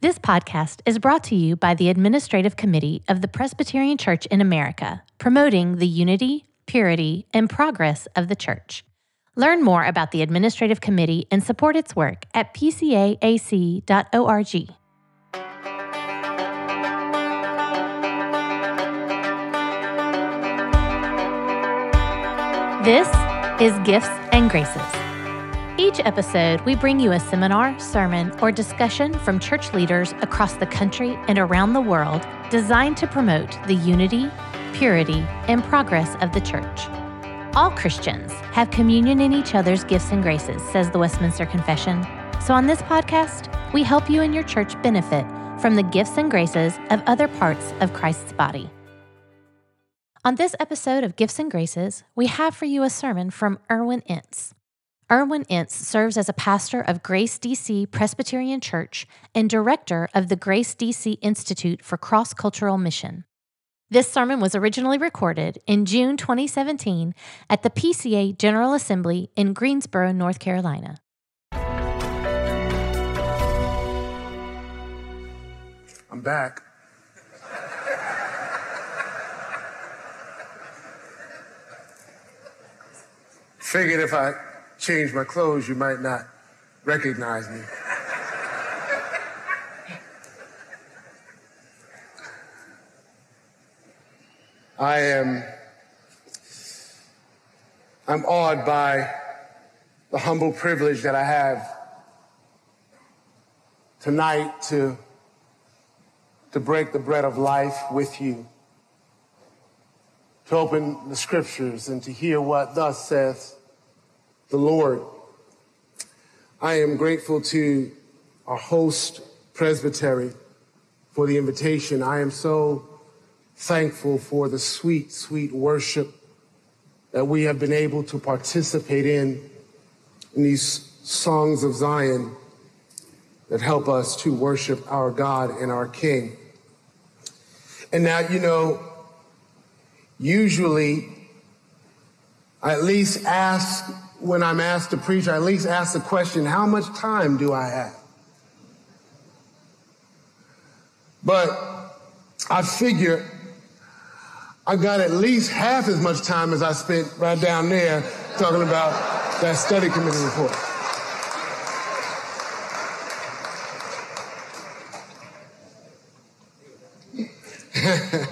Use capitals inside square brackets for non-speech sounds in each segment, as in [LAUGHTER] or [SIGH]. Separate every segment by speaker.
Speaker 1: This podcast is brought to you by the Administrative Committee of the Presbyterian Church in America, promoting the unity, purity, and progress of the Church. Learn more about the Administrative Committee and support its work at pcaac.org. This is Gifts and Graces. Each episode, we bring you a seminar, sermon, or discussion from church leaders across the country and around the world designed to promote the unity, purity, and progress of the church. All Christians have communion in each other's gifts and graces, says the Westminster Confession. So on this podcast, we help you and your church benefit from the gifts and graces of other parts of Christ's body. On this episode of Gifts and Graces, we have for you a sermon from Irwyn Ince. Irwyn Ince serves as a pastor of Grace DC Presbyterian Church and director of the Grace DC Institute for Cross Cultural Mission. This sermon was originally recorded in June 2017 at the PCA General Assembly in Greensboro, North Carolina.
Speaker 2: I'm back. Figured if I change my clothes, you might not recognize me. I am I'm awed by the humble privilege that I have tonight to to break the bread of life with you, to open the scriptures and to hear what thus saith the Lord. I am grateful to our host presbytery for the invitation. I am so thankful for the sweet, sweet worship that we have been able to participate in in these songs of Zion that help us to worship our God and our King. And now, you know, usually I at least ask when I'm asked to preach, I at least ask the question, how much time do I have? But I figure I got at least half as much time as I spent right down there talking about that study committee report. [LAUGHS]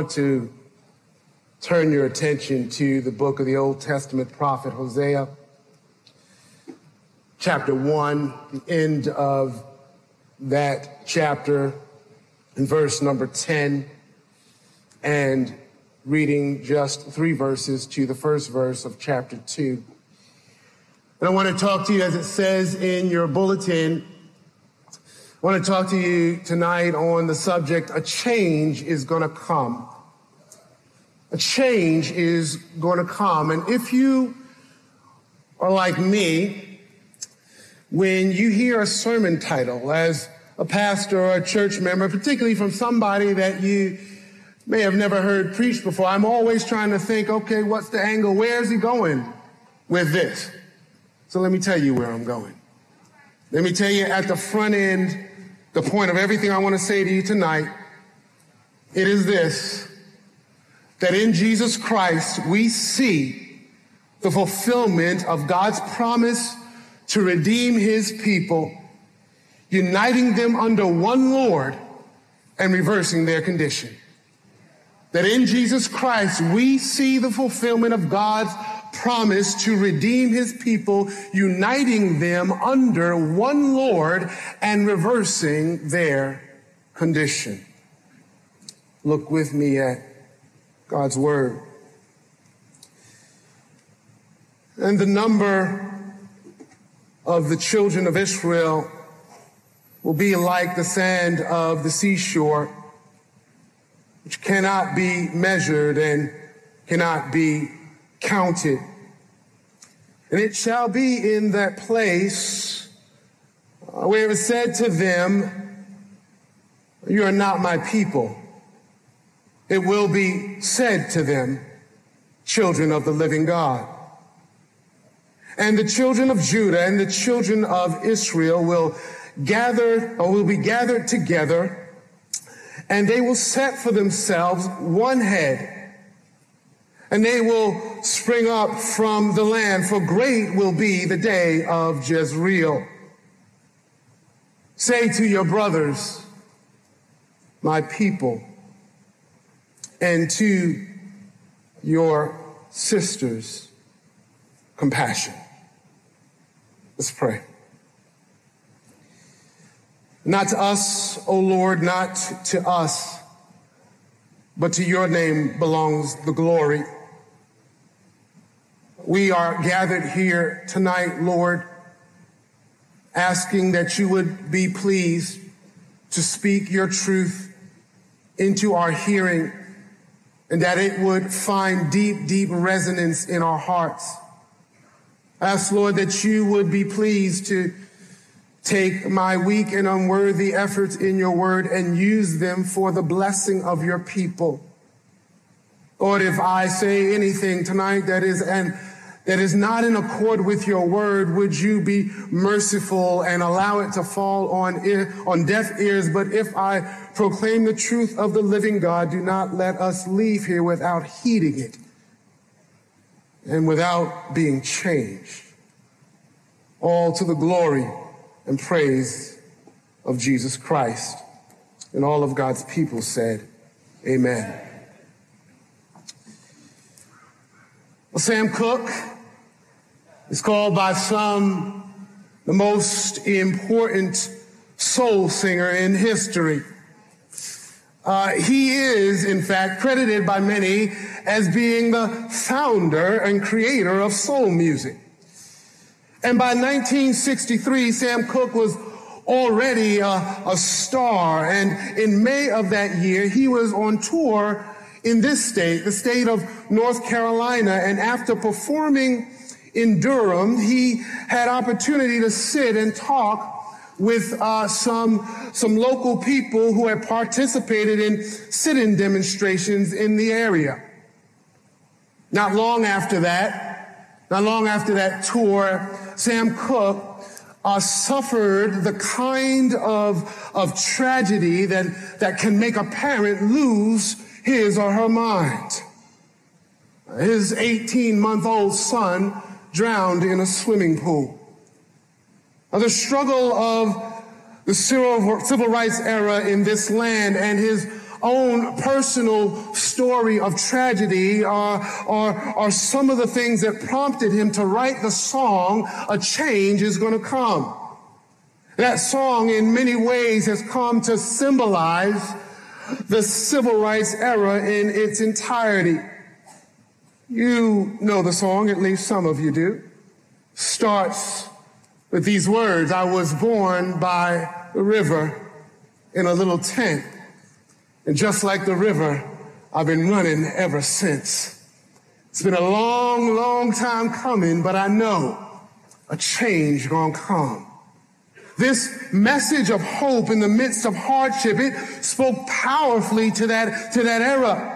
Speaker 2: want to turn your attention to the book of the Old Testament prophet Hosea, chapter 1, the end of that chapter, in verse number 10, and reading just three verses to the first verse of chapter 2. And I want to talk to you, as it says in your bulletin, I want to talk to you tonight on the subject, a change is going to come. A change is going to come. And if you are like me, when you hear a sermon title as a pastor or a church member, particularly from somebody that you may have never heard preach before, I'm always trying to think, okay, what's the angle? Where's he going with this? So let me tell you where I'm going. Let me tell you at the front end the point of everything I want to say to you tonight, it is this, that in Jesus Christ we see the fulfillment of God's promise to redeem his people, uniting them under one Lord and reversing their condition. That in Jesus Christ we see the fulfillment of God's promise to redeem his people, uniting them under one Lord and reversing their condition. Look with me at God's word. And the number of the children of Israel will be like the sand of the seashore, which cannot be measured and cannot be counted. And it shall be in that place where it was said to them, You are not my people. It will be said to them, Children of the living God. And the children of Judah and the children of Israel will gather or will be gathered together and they will set for themselves one head and they will spring up from the land for great will be the day of Jezreel. Say to your brothers, my people, and to your sisters, compassion. Let's pray. Not to us, O Lord, not to us, but to your name belongs the glory. We are gathered here tonight, Lord, asking that you would be pleased to speak your truth into our hearing and that it would find deep, deep resonance in our hearts. Ask, Lord, that you would be pleased to take my weak and unworthy efforts in your word and use them for the blessing of your people. Lord, if I say anything tonight that is an that is not in accord with your word, would you be merciful and allow it to fall on, ear, on deaf ears? But if I proclaim the truth of the living God, do not let us leave here without heeding it and without being changed. All to the glory and praise of Jesus Christ. And all of God's people said, Amen. Well, Sam Cooke is called by some the most important soul singer in history. Uh, he is, in fact, credited by many as being the founder and creator of soul music. And by 1963, Sam Cooke was already a, a star. And in May of that year, he was on tour in this state, the state of North Carolina. And after performing in Durham, he had opportunity to sit and talk with uh, some some local people who had participated in sit-in demonstrations in the area. Not long after that, not long after that tour, Sam Cooke uh, suffered the kind of, of tragedy that, that can make a parent lose his or her mind. His 18 month old son drowned in a swimming pool. Now, the struggle of the civil rights era in this land and his own personal story of tragedy are, are, are some of the things that prompted him to write the song, A Change is Gonna Come. That song in many ways has come to symbolize the civil rights era in its entirety. You know the song, at least some of you do. Starts with these words I was born by the river in a little tent. And just like the river, I've been running ever since. It's been a long, long time coming, but I know a change gonna come. This message of hope in the midst of hardship, it spoke powerfully to that, to that era.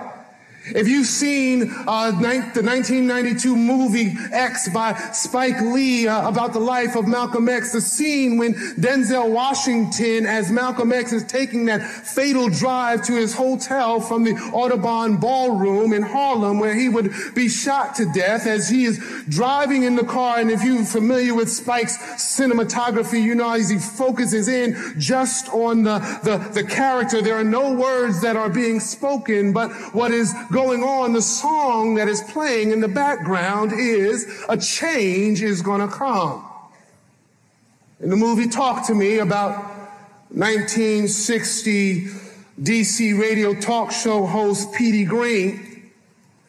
Speaker 2: If you've seen uh, the 1992 movie X by Spike Lee uh, about the life of Malcolm X, the scene when Denzel Washington, as Malcolm X is taking that fatal drive to his hotel from the Audubon Ballroom in Harlem, where he would be shot to death as he is driving in the car. And if you're familiar with Spike's cinematography, you know as he focuses in just on the, the, the character. There are no words that are being spoken, but what is going on, the song that is playing in the background is a change is going to come. In the movie Talk to Me about 1960 DC radio talk show host Petey Greene,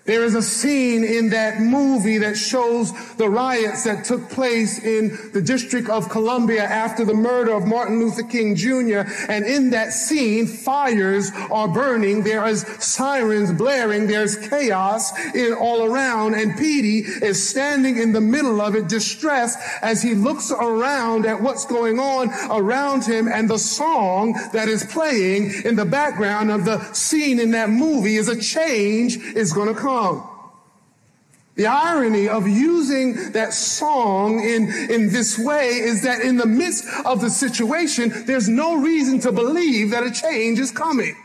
Speaker 2: there is a scene in that movie that shows the riots that took place in the District of Columbia after the murder of Martin Luther King Jr. And in that scene, fires are burning. There is sirens blaring. There's chaos all around. And Petey is standing in the middle of it, distressed as he looks around at what's going on around him. And the song that is playing in the background of the scene in that movie is a change is going to come. The irony of using that song in, in this way is that in the midst of the situation, there's no reason to believe that a change is coming.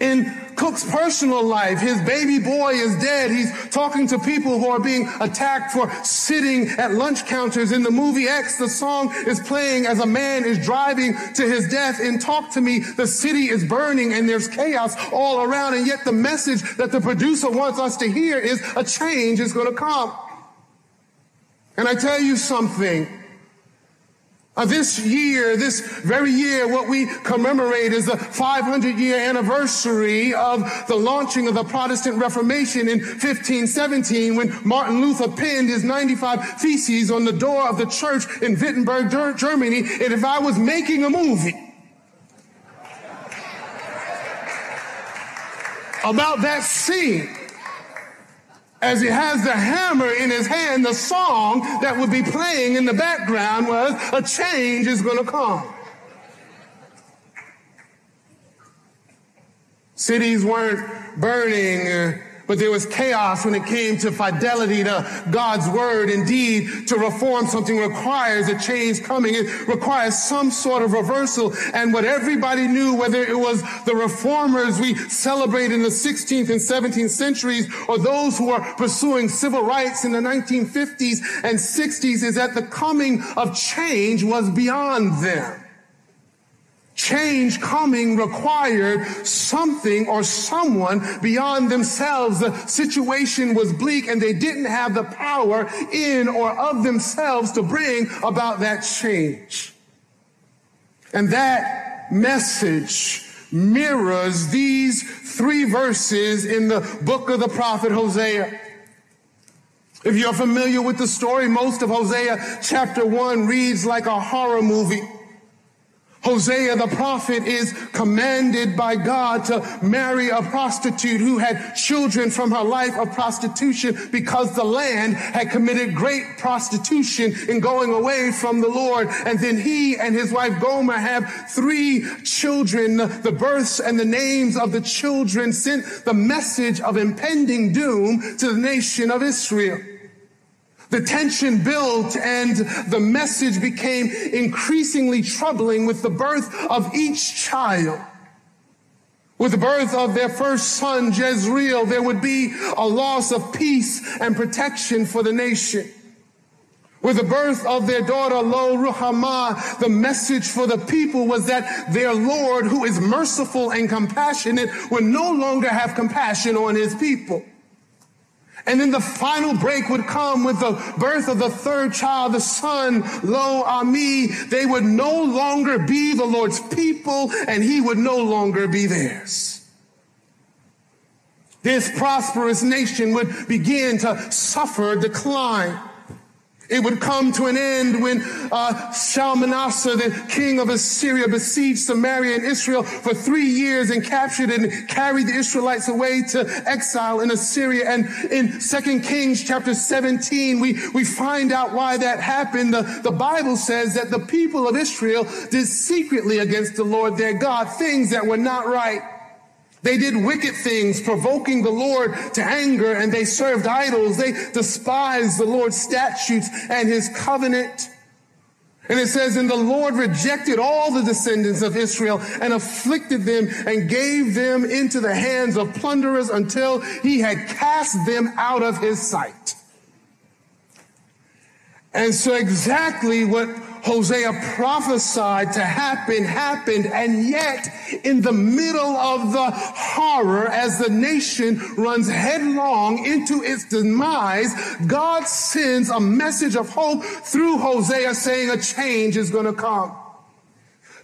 Speaker 2: In Cooke's personal life, his baby boy is dead. He's talking to people who are being attacked for sitting at lunch counters. In the movie X, the song is playing as a man is driving to his death. In Talk to Me, the city is burning and there's chaos all around. And yet the message that the producer wants us to hear is a change is going to come. And I tell you something, uh, this year, this very year, what we commemorate is the 500 year anniversary of the launching of the Protestant Reformation in 1517 when Martin Luther pinned his 95 theses on the door of the church in Wittenberg, Germany. And if I was making a movie about that scene, as he has the hammer in his hand, the song that would be playing in the background was, A change is going to come. Cities weren't burning. Uh, But there was chaos when it came to fidelity to God's word. Indeed, to reform something requires a change coming. It requires some sort of reversal. And what everybody knew, whether it was the reformers we celebrate in the 16th and 17th centuries or those who are pursuing civil rights in the 1950s and 60s, is that the coming of change was beyond them. Change coming required something or someone beyond themselves. The situation was bleak and they didn't have the power in or of themselves to bring about that change. And that message mirrors these three verses in the book of the prophet Hosea. If you're familiar with the story, most of Hosea chapter one reads like a horror movie. Hosea the prophet is commanded by God to marry a prostitute who had children from her life of prostitution because the land had committed great prostitution in going away from the Lord. And then he and his wife Gomer have three children. The births and the names of the children sent the message of impending doom to the nation of Israel. The tension built and the message became increasingly troubling with the birth of each child. With the birth of their first son, Jezreel, there would be a loss of peace and protection for the nation. With the birth of their daughter, Lo Ruhamah, the message for the people was that their Lord, who is merciful and compassionate, would no longer have compassion on his people. And then the final break would come with the birth of the third child, the son, Lo Ammi. They would no longer be the Lord's people and he would no longer be theirs. This prosperous nation would begin to suffer decline. It would come to an end when uh, Shalmaneser, the king of Assyria, besieged Samaria and Israel for three years and captured and carried the Israelites away to exile in Assyria. And in Second Kings chapter 17, we, we find out why that happened. The, the Bible says that the people of Israel did secretly against the Lord their God things that were not right. They did wicked things, provoking the Lord to anger, and they served idols. They despised the Lord's statutes and his covenant. And it says, and the Lord rejected all the descendants of Israel and afflicted them and gave them into the hands of plunderers until he had cast them out of his sight. And so exactly what Hosea prophesied to happen happened. And yet in the middle of the horror as the nation runs headlong into its demise, God sends a message of hope through Hosea saying a change is going to come.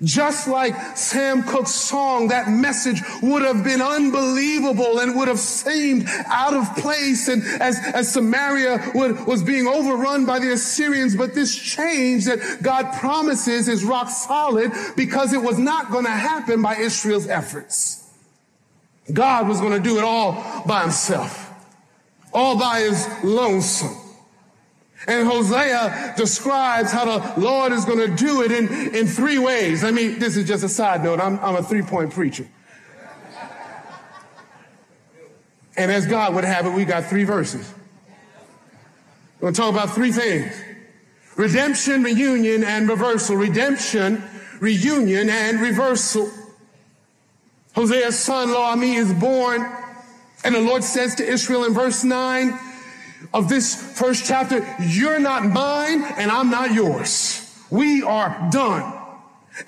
Speaker 2: Just like Sam Cooke's song, that message would have been unbelievable and would have seemed out of place and as, as Samaria would, was being overrun by the Assyrians. But this change that God promises is rock solid because it was not going to happen by Israel's efforts. God was going to do it all by himself, all by his lonesome. And Hosea describes how the Lord is going to do it in, in three ways. I mean, this is just a side note. I'm, I'm a three point preacher. And as God would have it, we got three verses. We're going to talk about three things. Redemption, reunion, and reversal. Redemption, reunion, and reversal. Hosea's son, Lo-Ammi, is born. And the Lord says to Israel in verse 9 of this first chapter, You're not mine, and I'm not yours. We are done.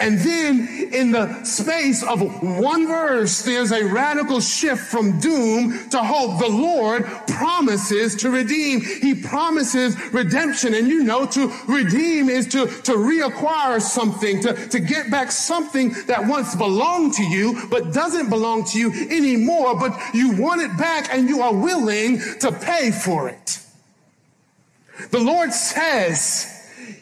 Speaker 2: And then in the space of one verse, there's a radical shift from doom to hope. The Lord promises to redeem. He promises redemption. And you know, to redeem is to, to reacquire something, to, to get back something that once belonged to you, but doesn't belong to you anymore, but you want it back and you are willing to pay for it. The Lord says,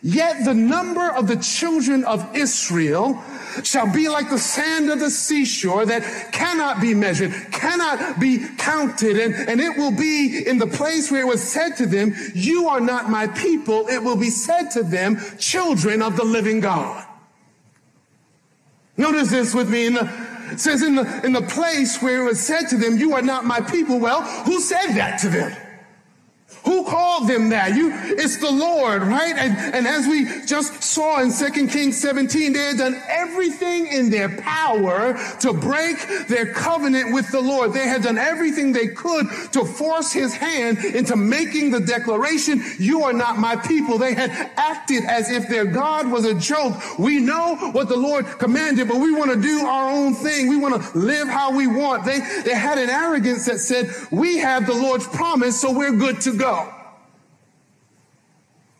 Speaker 2: Yet the number of the children of Israel shall be like the sand of the seashore that cannot be measured, cannot be counted. And, and it will be in the place where it was said to them, you are not my people. It will be said to them, children of the living God. Notice this with me in the, says in the, in the place where it was said to them, you are not my people. Well, who said that to them? Who called them that? You, it's the Lord, right? And, and as we just saw in 2 Kings 17, they had done everything in their power to break their covenant with the Lord. They had done everything they could to force his hand into making the declaration, you are not my people. They had acted as if their God was a joke. We know what the Lord commanded, but we want to do our own thing. We want to live how we want. They, they had an arrogance that said, we have the Lord's promise, so we're good to go.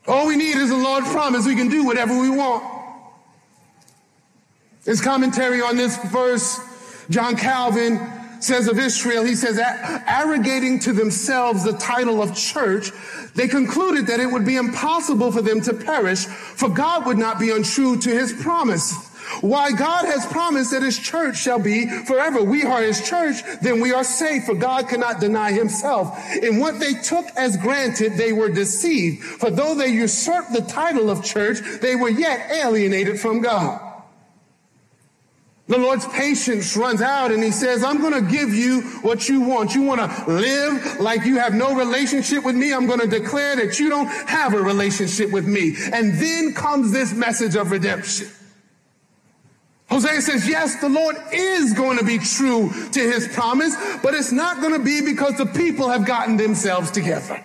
Speaker 2: All we need is the Lord's promise. We can do whatever we want. His commentary on this verse, John Calvin says of Israel, he says, arrogating to themselves the title of church, they concluded that it would be impossible for them to perish, for God would not be untrue to his promise. Why God has promised that his church shall be forever. We are his church, then we are safe, for God cannot deny himself. In what they took as granted, they were deceived. For though they usurped the title of church, they were yet alienated from God. The Lord's patience runs out and he says, I'm going to give you what you want. You want to live like you have no relationship with me. I'm going to declare that you don't have a relationship with me. And then comes this message of redemption. Hosea says, yes, the Lord is going to be true to his promise, but it's not going to be because the people have gotten themselves together.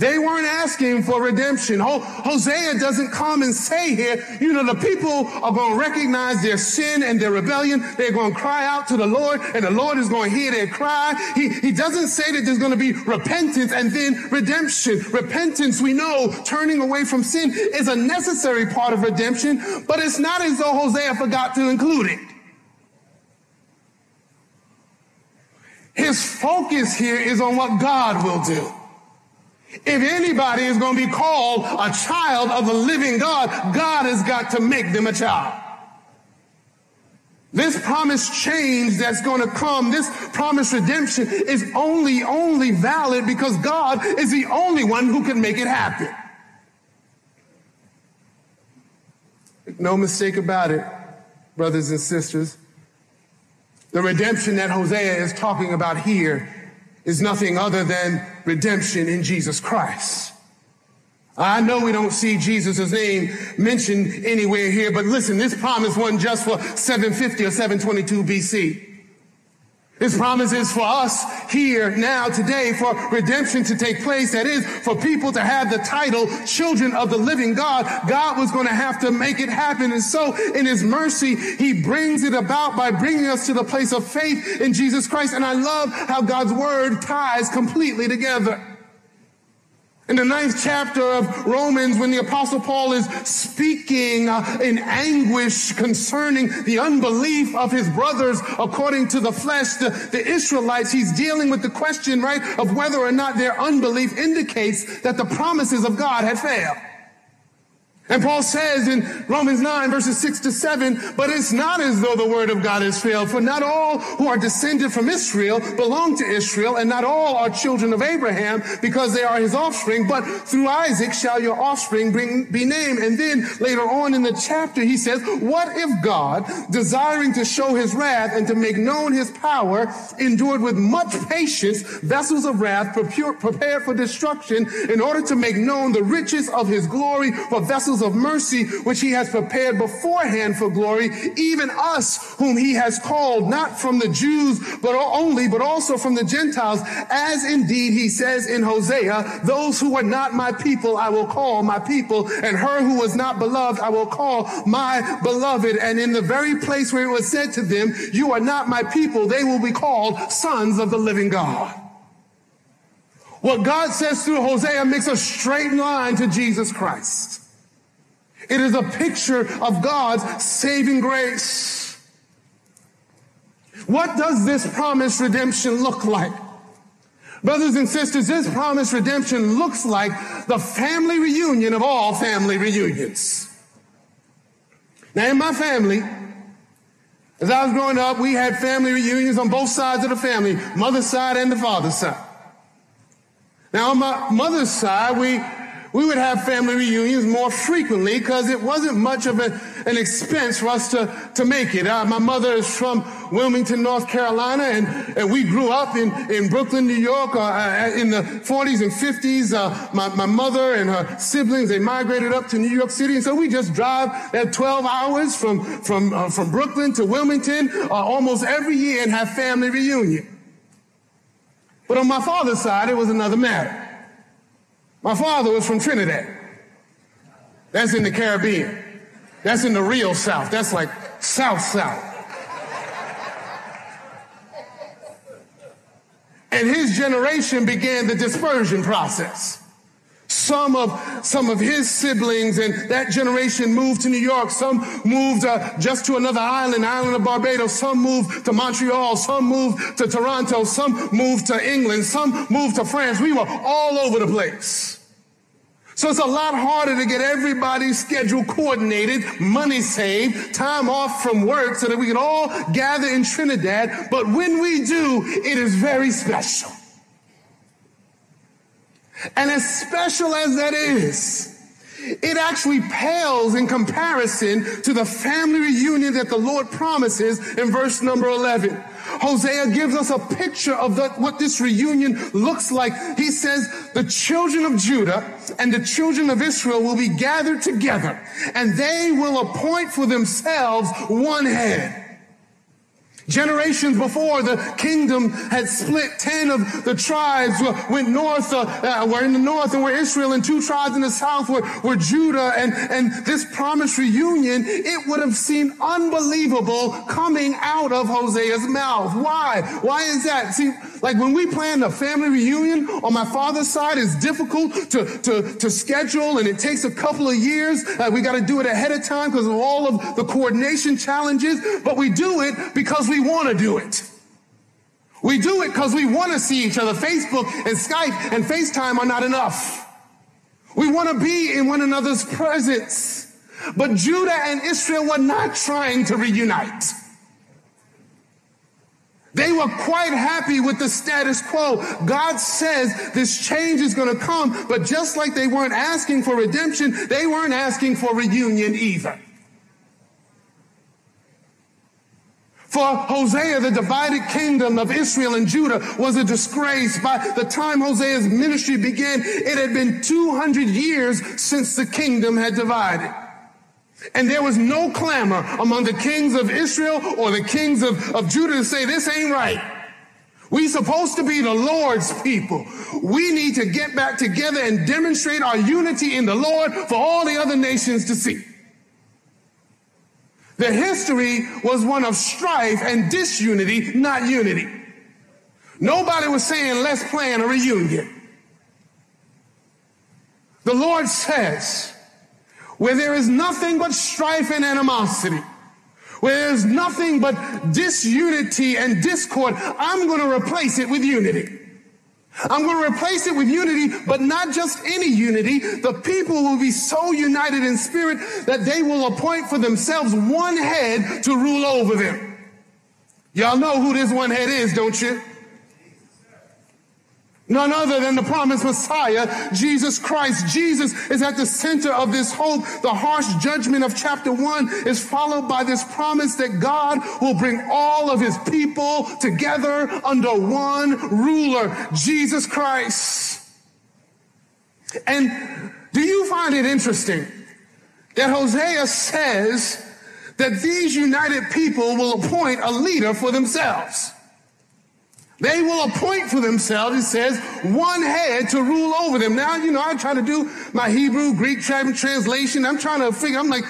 Speaker 2: They weren't asking for redemption. Hosea doesn't come and say here, you know, the people are going to recognize their sin and their rebellion. They're going to cry out to the Lord and the Lord is going to hear their cry. He, he doesn't say that there's going to be repentance and then redemption. Repentance, we know, turning away from sin is a necessary part of redemption, but it's not as though Hosea forgot to include it. His focus here is on what God will do. If anybody is going to be called a child of the living God, God has got to make them a child. This promised change that's going to come, this promised redemption is only, only valid because God is the only one who can make it happen. No mistake about it, brothers and sisters. The redemption that Hosea is talking about here is nothing other than redemption in Jesus Christ. I know we don't see Jesus' name mentioned anywhere here, but listen, this promise wasn't just for 750 or 722 BC. His promise is for us here now today for redemption to take place. That is for people to have the title children of the living God. God was going to have to make it happen. And so in his mercy, he brings it about by bringing us to the place of faith in Jesus Christ. And I love how God's word ties completely together. In the ninth chapter of Romans, when the apostle Paul is speaking uh, in anguish concerning the unbelief of his brothers according to the flesh, the, the Israelites, he's dealing with the question, right, of whether or not their unbelief indicates that the promises of God had failed. And Paul says in Romans 9 verses 6 to 7, but it's not as though the word of God has failed, for not all who are descended from Israel belong to Israel, and not all are children of Abraham because they are his offspring, but through Isaac shall your offspring be named. And then later on in the chapter, he says, what if God, desiring to show his wrath and to make known his power, endured with much patience vessels of wrath prepared for destruction in order to make known the riches of his glory for vessels of mercy, which he has prepared beforehand for glory, even us whom he has called, not from the Jews, but only, but also from the Gentiles, as indeed he says in Hosea, those who are not my people, I will call my people, and her who was not beloved, I will call my beloved. And in the very place where it was said to them, you are not my people, they will be called sons of the living God. What God says through Hosea makes a straight line to Jesus Christ. It is a picture of God's saving grace. What does this promised redemption look like? Brothers and sisters, this promised redemption looks like the family reunion of all family reunions. Now, in my family, as I was growing up, we had family reunions on both sides of the family, mother's side and the father's side. Now, on my mother's side, we we would have family reunions more frequently because it wasn't much of a, an expense for us to, to make it. Uh, my mother is from Wilmington, North Carolina, and, and we grew up in, in Brooklyn, New York uh, uh in the 40s and 50s. Uh, my, my mother and her siblings, they migrated up to New York City, and so we just drive that 12 hours from, from, uh, from Brooklyn to Wilmington uh, almost every year and have family reunion. But on my father's side, it was another matter. My father was from Trinidad. That's in the Caribbean. That's in the real South. That's like South South. And his generation began the dispersion process. Some of, some of his siblings and that generation moved to New York. Some moved uh, just to another island, island of Barbados. Some moved to Montreal. Some moved to Toronto. Some moved to England. Some moved to France. We were all over the place. So it's a lot harder to get everybody's schedule coordinated, money saved, time off from work so that we can all gather in Trinidad. But when we do, it is very special. And as special as that is, it actually pales in comparison to the family reunion that the Lord promises in verse number 11. Hosea gives us a picture of the, what this reunion looks like. He says, the children of Judah and the children of Israel will be gathered together and they will appoint for themselves one head. Generations before, the kingdom had split. Ten of the tribes went north, uh, uh, were in the north and were Israel, and two tribes in the south were, were Judah. And, and this promised reunion, it would have seemed unbelievable coming out of Hosea's mouth. Why? Why is that? See, like when we plan a family reunion on my father's side, it's difficult to, to, to schedule and it takes a couple of years. Uh, we got to do it ahead of time because of all of the coordination challenges, but we do it because we want to do it. We do it because we want to see each other. Facebook and Skype and FaceTime are not enough. We want to be in one another's presence. But Judah and Israel were not trying to reunite. They were quite happy with the status quo. God says this change is going to come, but just like they weren't asking for redemption, they weren't asking for reunion either. For Hosea, the divided kingdom of Israel and Judah was a disgrace. By the time Hosea's ministry began, it had been 200 years since the kingdom had divided. And there was no clamor among the kings of Israel or the kings of, of Judah to say, this ain't right. We supposed to be the Lord's people. We need to get back together and demonstrate our unity in the Lord for all the other nations to see. The history was one of strife and disunity, not unity. Nobody was saying, let's plan a reunion. The Lord says, where there is nothing but strife and animosity, where there's nothing but disunity and discord, I'm going to replace it with unity. I'm going to replace it with unity, but not just any unity. The people will be so united in spirit that they will appoint for themselves one head to rule over them. Y'all know who this one head is, don't you? None other than the promised Messiah, Jesus Christ. Jesus is at the center of this hope. The harsh judgment of chapter one is followed by this promise that God will bring all of his people together under one ruler, Jesus Christ. And do you find it interesting that Hosea says that these united people will appoint a leader for themselves? They will appoint for themselves, it says, one head to rule over them. Now, you know, I try to do my Hebrew, Greek translation. I'm trying to figure, I'm like,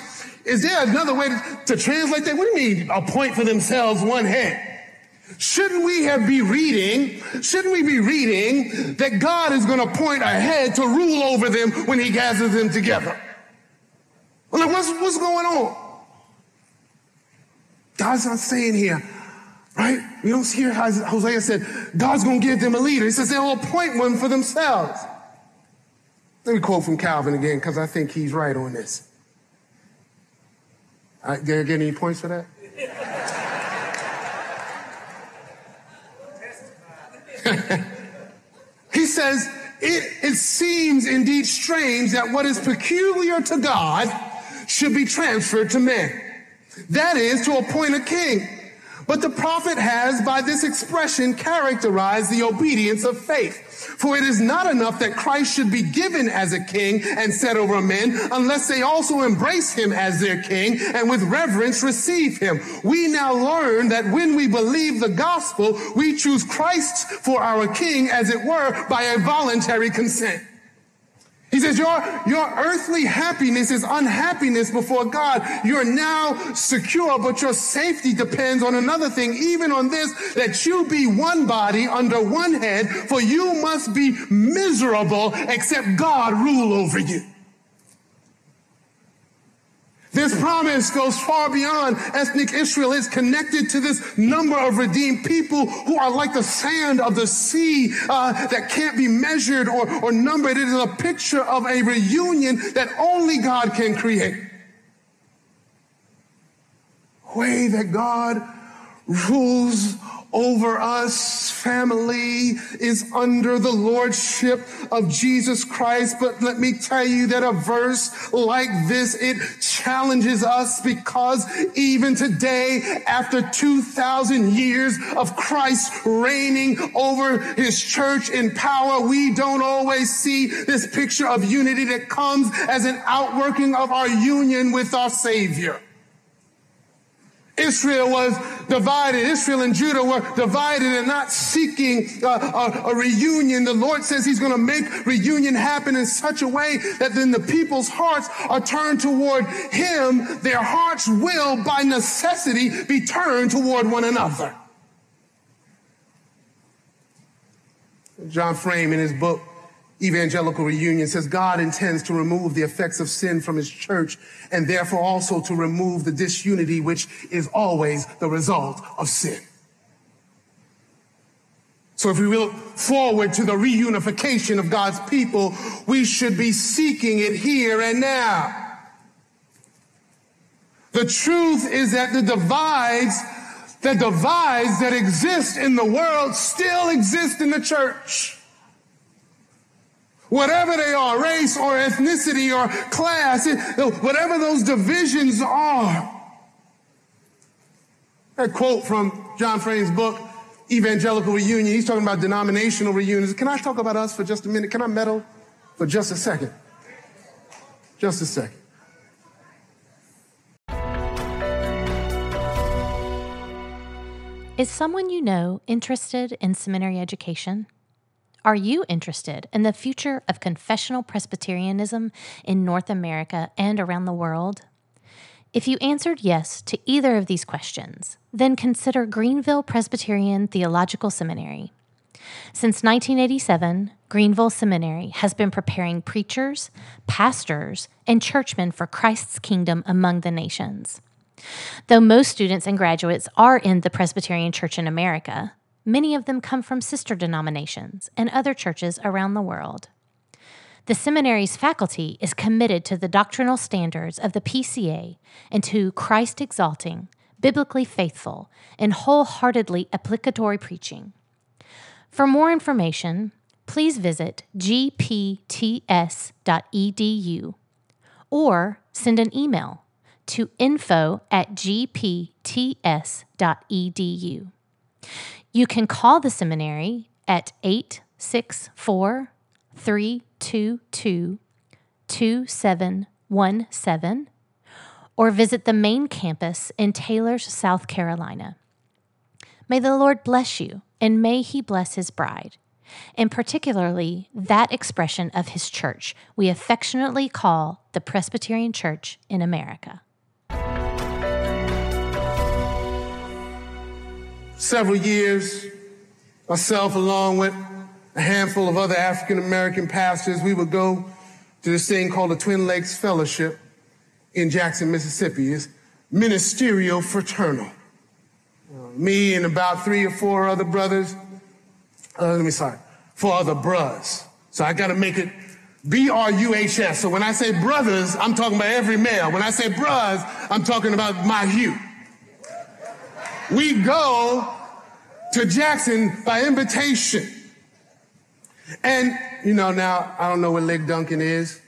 Speaker 2: is there another way to, to translate that? What do you mean, appoint for themselves one head? Shouldn't we have be reading, shouldn't we be reading that God is going to appoint a head to rule over them when he gathers them together? Like, what's, what's going on? God's not saying here, Right? We don't hear how Hosea said, God's going to give them a leader. He says they'll appoint one for themselves. Let me quote from Calvin again because I think he's right on this. Right, did I get any points for that? [LAUGHS] he says, it, it seems indeed strange that what is peculiar to God should be transferred to men. That is to appoint a king but the prophet has, by this expression, characterized the obedience of faith. For it is not enough that Christ should be given as a king and set over men unless they also embrace him as their king and with reverence receive him. We now learn that when we believe the gospel, we choose Christ for our king, as it were, by a voluntary consent. He says, your, your earthly happiness is unhappiness before God. You're now secure, but your safety depends on another thing, even on this, that you be one body under one head, for you must be miserable except God rule over you. This promise goes far beyond ethnic Israel. It's connected to this number of redeemed people who are like the sand of the sea uh, that can't be measured or, or numbered. It is a picture of a reunion that only God can create. Way that God rules over us. Family is under the lordship of Jesus Christ. But let me tell you that a verse like this, it challenges us because even today, after 2,000 years of Christ reigning over his church in power, we don't always see this picture of unity that comes as an outworking of our union with our Savior. Israel was divided. Israel and Judah were divided and not seeking a, a, a reunion. The Lord says he's going to make reunion happen in such a way that then the people's hearts are turned toward him. Their hearts will by necessity be turned toward one another. John Frame in his book, evangelical reunion says God intends to remove the effects of sin from his church and therefore also to remove the disunity which is always the result of sin. So if we look forward to the reunification of God's people, we should be seeking it here and now. The truth is that the divides, the divides that exist in the world still exist in the church whatever they are, race or ethnicity or class, uh, whatever those divisions are. A quote from John Frame's book, Evangelical Reunion. He's talking about denominational reunions. Can I talk about us for just a minute? Can I meddle for just a second? Just a second.
Speaker 1: Is someone you know interested in seminary education? Are you interested in the future of confessional Presbyterianism in North America and around the world? If you answered yes to either of these questions, then consider Greenville Presbyterian Theological Seminary. Since 1987, Greenville Seminary has been preparing preachers, pastors, and churchmen for Christ's kingdom among the nations. Though most students and graduates are in the Presbyterian Church in America, Many of them come from sister denominations and other churches around the world. The seminary's faculty is committed to the doctrinal standards of the PCA and to Christ exalting, biblically faithful, and wholeheartedly applicatory preaching. For more information, please visit gpts.edu or send an email to info at gpts.edu. You can call the seminary at 864 322 2717 or visit the main campus in Taylors, South Carolina. May the Lord bless you and may he bless his bride, and particularly that expression of his church we affectionately call the Presbyterian Church in America.
Speaker 2: Several years, myself, along with a handful of other African American pastors, we would go to this thing called the Twin Lakes Fellowship in Jackson, Mississippi. It's ministerial fraternal. Me and about three or four other brothers, uh, let me sorry, four other bros. So I got to make it B-R-U-H-S. So when I say brothers, I'm talking about every male. When I say bros, I'm talking about my hue. We go to Jackson by invitation. And, you know, now I don't know what Lake Duncan is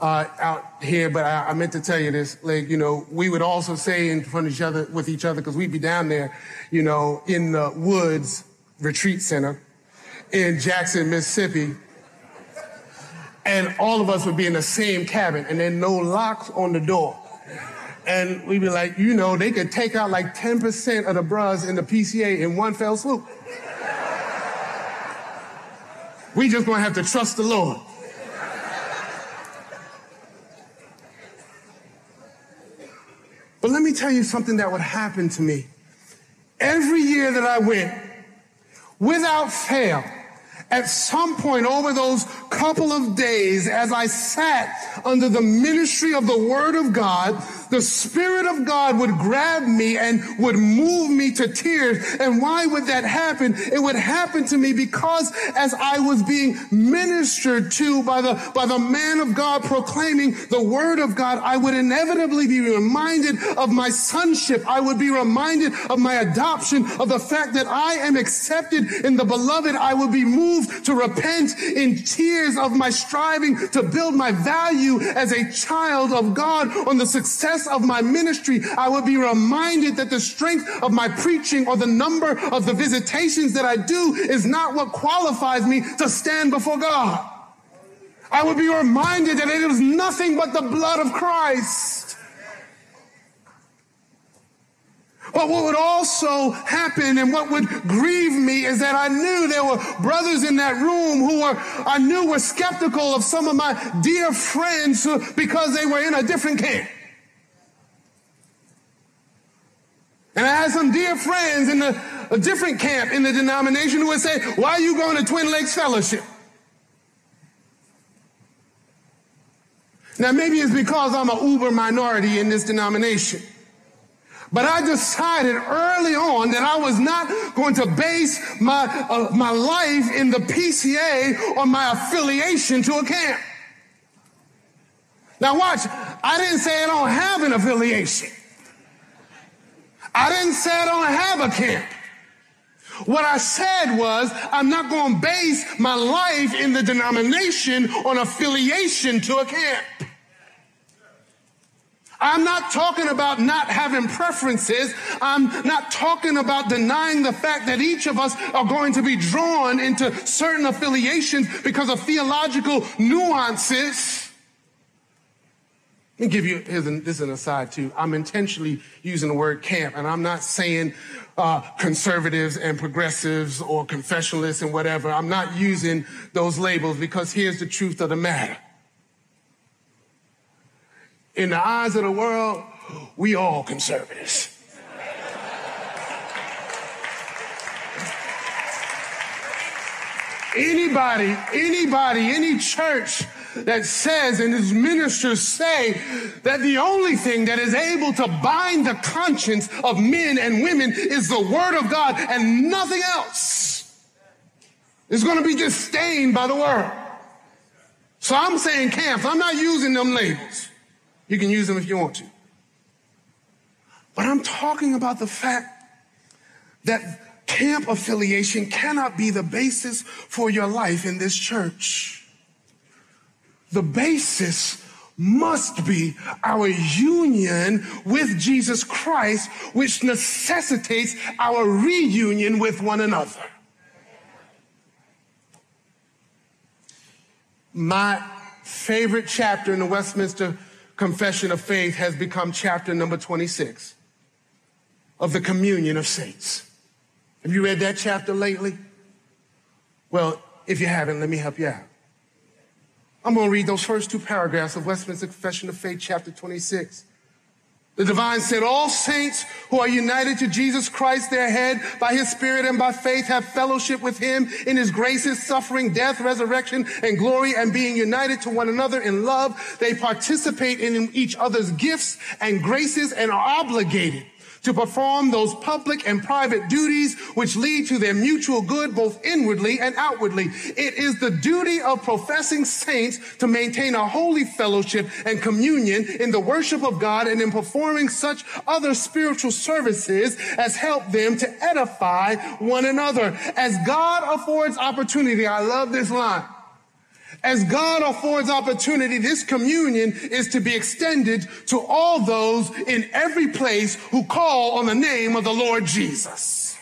Speaker 2: uh, out here, but I, I, meant to tell you this. Like, you know, we would also say in front of each other, with each other, because we'd be down there, you know, in the Woods Retreat Center in Jackson, Mississippi. And all of us would be in the same cabin, and then no locks on the door. And we'd be like, you know, they could take out like 10% of the bras in the PCA in one fell swoop. We just gonna have to trust the Lord. But let me tell you something that would happen to me. Every year that I went, without fail, at some point over those couple of days, as I sat under the ministry of the Word of God, the Spirit of God would grab me and would move me to tears. And why would that happen? It would happen to me because as I was being ministered to by the, by the man of God proclaiming the Word of God, I would inevitably be reminded of my sonship. I would be reminded of my adoption, of the fact that I am accepted in the beloved. I would be moved to repent in tears of my striving to build my value as a child of God on the success of my ministry, I would be reminded that the strength of my preaching or the number of the visitations that I do is not what qualifies me to stand before God. I would be reminded that it is nothing but the blood of Christ. But what would also happen and what would grieve me is that I knew there were brothers in that room who were, I knew were skeptical of some of my dear friends because they were in a different camp. And I had some dear friends in the, a different camp in the denomination who would say, why are you going to Twin Lakes Fellowship? Now, maybe it's because I'm an uber minority in this denomination. But I decided early on that I was not going to base my, uh, my life in the PCA on my affiliation to a camp. Now watch, I didn't say I don't have an affiliation. I didn't say I don't have a camp. What I said was, I'm not going to base my life in the denomination on affiliation to a camp. I'm not talking about not having preferences. I'm not talking about denying the fact that each of us are going to be drawn into certain affiliations because of theological nuances. Let me give you, an, this is an aside too. I'm intentionally using the word camp, and I'm not saying uh, conservatives and progressives or confessionalists and whatever. I'm not using those labels because here's the truth of the matter. In the eyes of the world, we all conservatives. Anybody, anybody, any church that says and his ministers say that the only thing that is able to bind the conscience of men and women is the word of God and nothing else is going to be disdained by the world. So I'm saying camps. I'm not using them labels. You can use them if you want to. But I'm talking about the fact that camp affiliation cannot be the basis for your life in this church. The basis must be our union with Jesus Christ, which necessitates our reunion with one another. My favorite chapter in the Westminster Confession of Faith has become chapter number 26 of the communion of saints. Have you read that chapter lately? Well, if you haven't, let me help you out. I'm going to read those first two paragraphs of Westminster Confession of Faith, chapter 26. The divine said, all saints who are united to Jesus Christ, their head, by his spirit and by faith, have fellowship with him in his graces, suffering, death, resurrection, and glory, and being united to one another in love. They participate in each other's gifts and graces and are obligated to perform those public and private duties which lead to their mutual good both inwardly and outwardly. It is the duty of professing saints to maintain a holy fellowship and communion in the worship of God and in performing such other spiritual services as help them to edify one another. As God affords opportunity, I love this line. As God affords opportunity, this communion is to be extended to all those in every place who call on the name of the Lord Jesus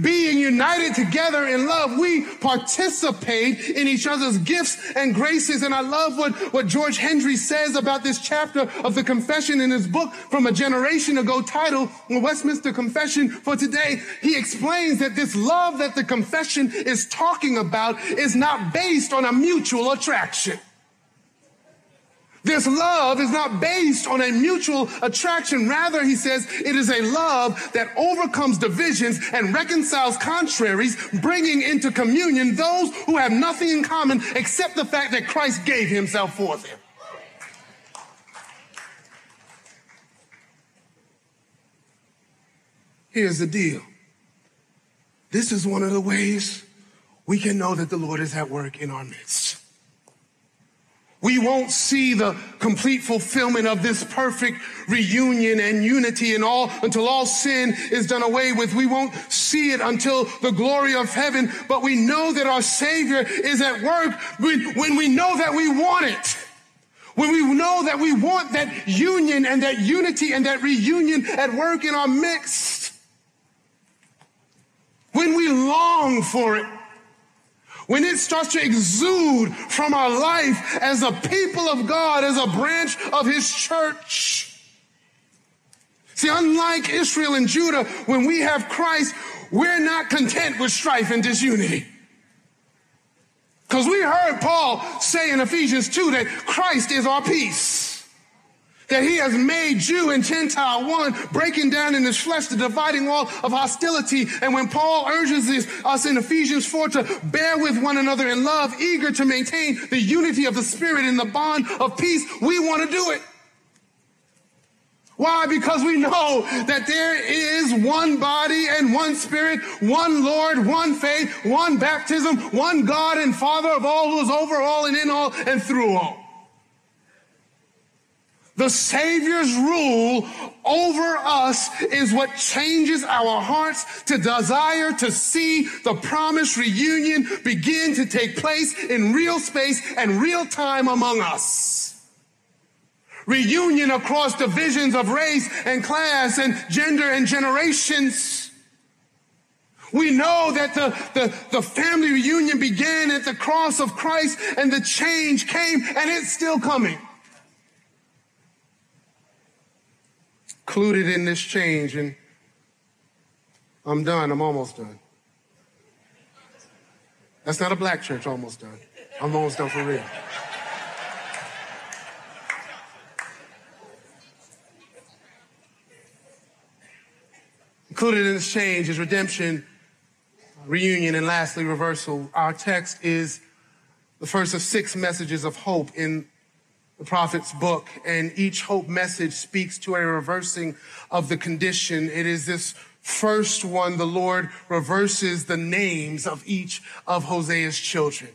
Speaker 2: being united together in love, we participate in each other's gifts and graces. And I love what, what George Hendry says about this chapter of the confession in his book from a generation ago titled Westminster Confession for today. He explains that this love that the confession is talking about is not based on a mutual attraction. This love is not based on a mutual attraction. Rather, he says, it is a love that overcomes divisions and reconciles contraries, bringing into communion those who have nothing in common except the fact that Christ gave himself for them. Here's the deal. This is one of the ways we can know that the Lord is at work in our midst. We won't see the complete fulfillment of this perfect reunion and unity and all until all sin is done away with. We won't see it until the glory of heaven, but we know that our Savior is at work when, we know that we want it. When we know that we want that union and that unity and that reunion at work in our midst. When we long for it when it starts to exude from our life as a people of God, as a branch of His church. See, unlike Israel and Judah, when we have Christ, we're not content with strife and disunity. Because we heard Paul say in Ephesians 2 that Christ is our peace that he has made Jew and Gentile one, breaking down in his flesh the dividing wall of hostility. And when Paul urges us in Ephesians 4 to bear with one another in love, eager to maintain the unity of the Spirit in the bond of peace, we want to do it. Why? Because we know that there is one body and one spirit, one Lord, one faith, one baptism, one God and Father of all who is over all and in all and through all. The Savior's rule over us is what changes our hearts to desire to see the promised reunion begin to take place in real space and real time among us. Reunion across divisions of race and class and gender and generations. We know that the, the, the family reunion began at the cross of Christ and the change came and it's still coming. Included in this change, and I'm done. I'm almost done. That's not a black church, almost done. I'm almost done for real. Included in this change is redemption, reunion, and lastly, reversal. Our text is the first of six messages of hope in the prophet's book, and each hope message speaks to a reversing of the condition. It is this first one, the Lord reverses the names of each of Hosea's children.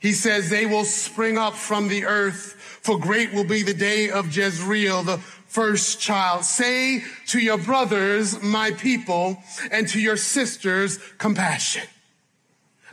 Speaker 2: He says, they will spring up from the earth, for great will be the day of Jezreel, the first child. Say to your brothers, my people, and to your sisters, compassion.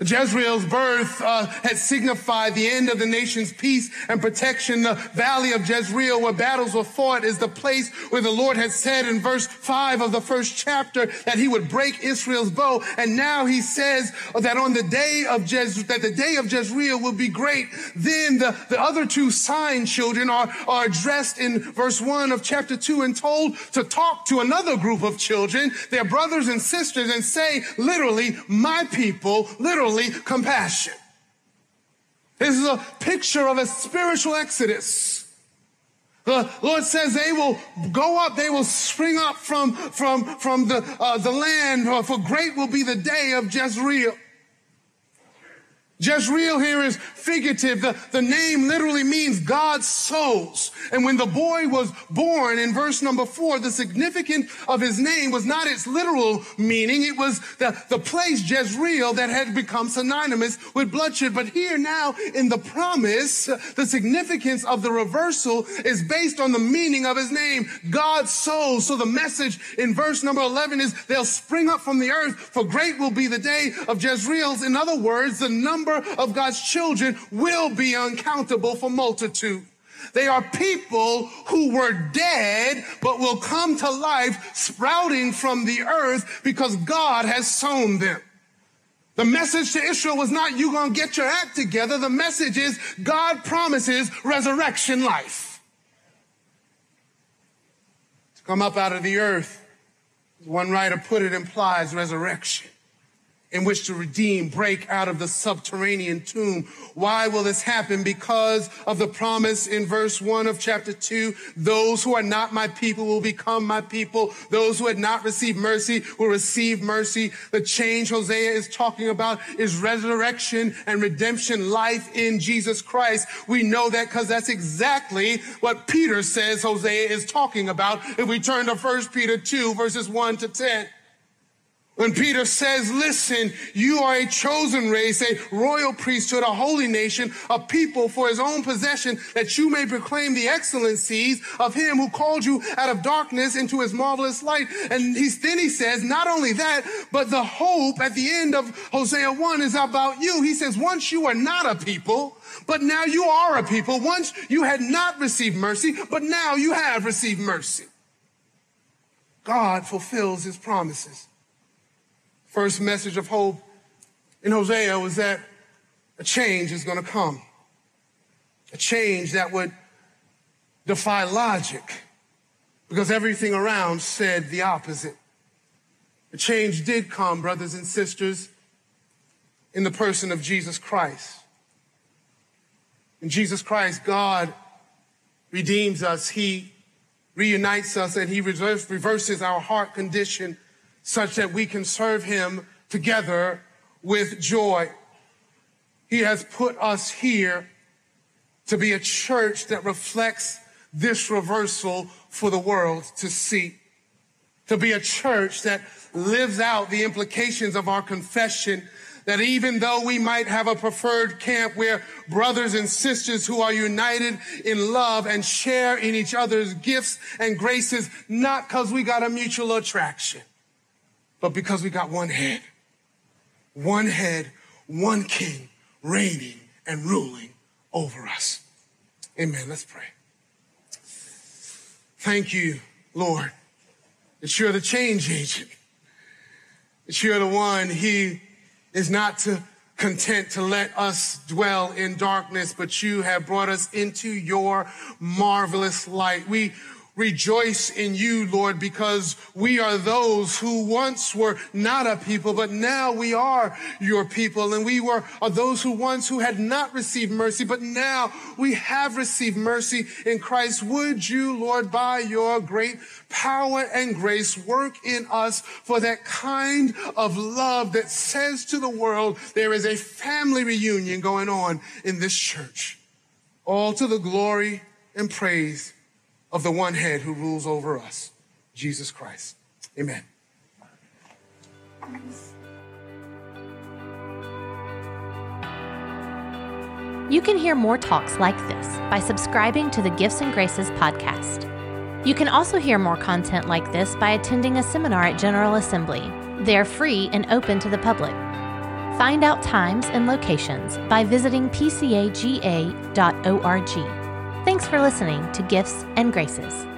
Speaker 2: Jezreel's birth uh, had signified the end of the nation's peace and protection. The valley of Jezreel, where battles were fought, is the place where the Lord had said in verse five of the first chapter that He would break Israel's bow. And now He says that on the day of Jez, that the day of Jezreel will be great. Then the, the other two sign children are, are addressed in verse one of chapter two and told to talk to another group of children, their brothers and sisters, and say literally, my people, literally compassion. This is a picture of a spiritual exodus. The Lord says they will go up, they will spring up from, from, from the, uh, the land, for great will be the day of Jezreel. Jezreel here is figurative. The, the name literally means God sows. And when the boy was born in verse number four, the significance of his name was not its literal meaning. It was the, the place Jezreel that had become synonymous with bloodshed. But here now in the promise, the significance of the reversal is based on the meaning of his name. God sows. So the message in verse number 11 is they'll spring up from the earth for great will be the day of Jezreel's. In other words, the number of God's children will be uncountable for multitude. They are people who were dead, but will come to life sprouting from the earth because God has sown them. The message to Israel was not, you gonna get your act together. The message is, God promises resurrection life. To come up out of the earth, one writer put it, implies resurrection in which to redeem, break out of the subterranean tomb. Why will this happen? Because of the promise in verse one of chapter two. Those who are not my people will become my people. Those who had not received mercy will receive mercy. The change Hosea is talking about is resurrection and redemption life in Jesus Christ. We know that because that's exactly what Peter says Hosea is talking about. If we turn to 1 Peter 2 verses 1 to 10. When Peter says, listen, you are a chosen race, a royal priesthood, a holy nation, a people for his own possession, that you may proclaim the excellencies of him who called you out of darkness into his marvelous light. And he's, then he says, not only that, but the hope at the end of Hosea 1 is about you. He says, once you are not a people, but now you are a people. Once you had not received mercy, but now you have received mercy. God fulfills his promises first message of hope in Hosea was that a change is going to come. A change that would defy logic because everything around said the opposite. A change did come, brothers and sisters, in the person of Jesus Christ. In Jesus Christ, God redeems us. He reunites us and he reverses our heart condition such that we can serve him together with joy. He has put us here to be a church that reflects this reversal for the world to see. To be a church that lives out the implications of our confession that even though we might have a preferred camp where brothers and sisters who are united in love and share in each other's gifts and graces, not because we got a mutual attraction, but because we got one head, one head, one king reigning and ruling over us. Amen. Let's pray. Thank you, Lord, that you're the change agent. That you're the one he is not to content to let us dwell in darkness, but you have brought us into your marvelous light. We rejoice in you, Lord, because we are those who once were not a people, but now we are your people. And we were are those who once who had not received mercy, but now we have received mercy in Christ. Would you, Lord, by your great power and grace work in us for that kind of love that says to the world, there is a family reunion going on in this church. All to the glory and praise of the one head who rules over us, Jesus Christ. Amen.
Speaker 1: You can hear more talks like this by subscribing to the Gifts and Graces podcast. You can also hear more content like this by attending a seminar at General Assembly. They're free and open to the public. Find out times and locations by visiting pcaga.org. Thanks for listening to Gifts and Graces.